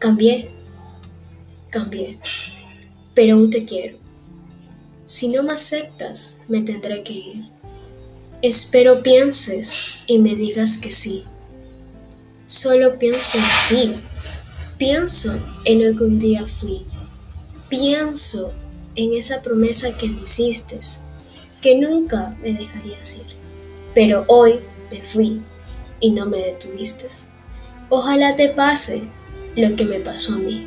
Cambié, cambié, pero aún te quiero. Si no me aceptas, me tendré que ir. Espero pienses y me digas que sí. Solo pienso en ti. Pienso en lo que un día fui. Pienso en esa promesa que me hiciste, que nunca me dejarías ir. Pero hoy me fui y no me detuviste. Ojalá te pase lo que me pasó a mí.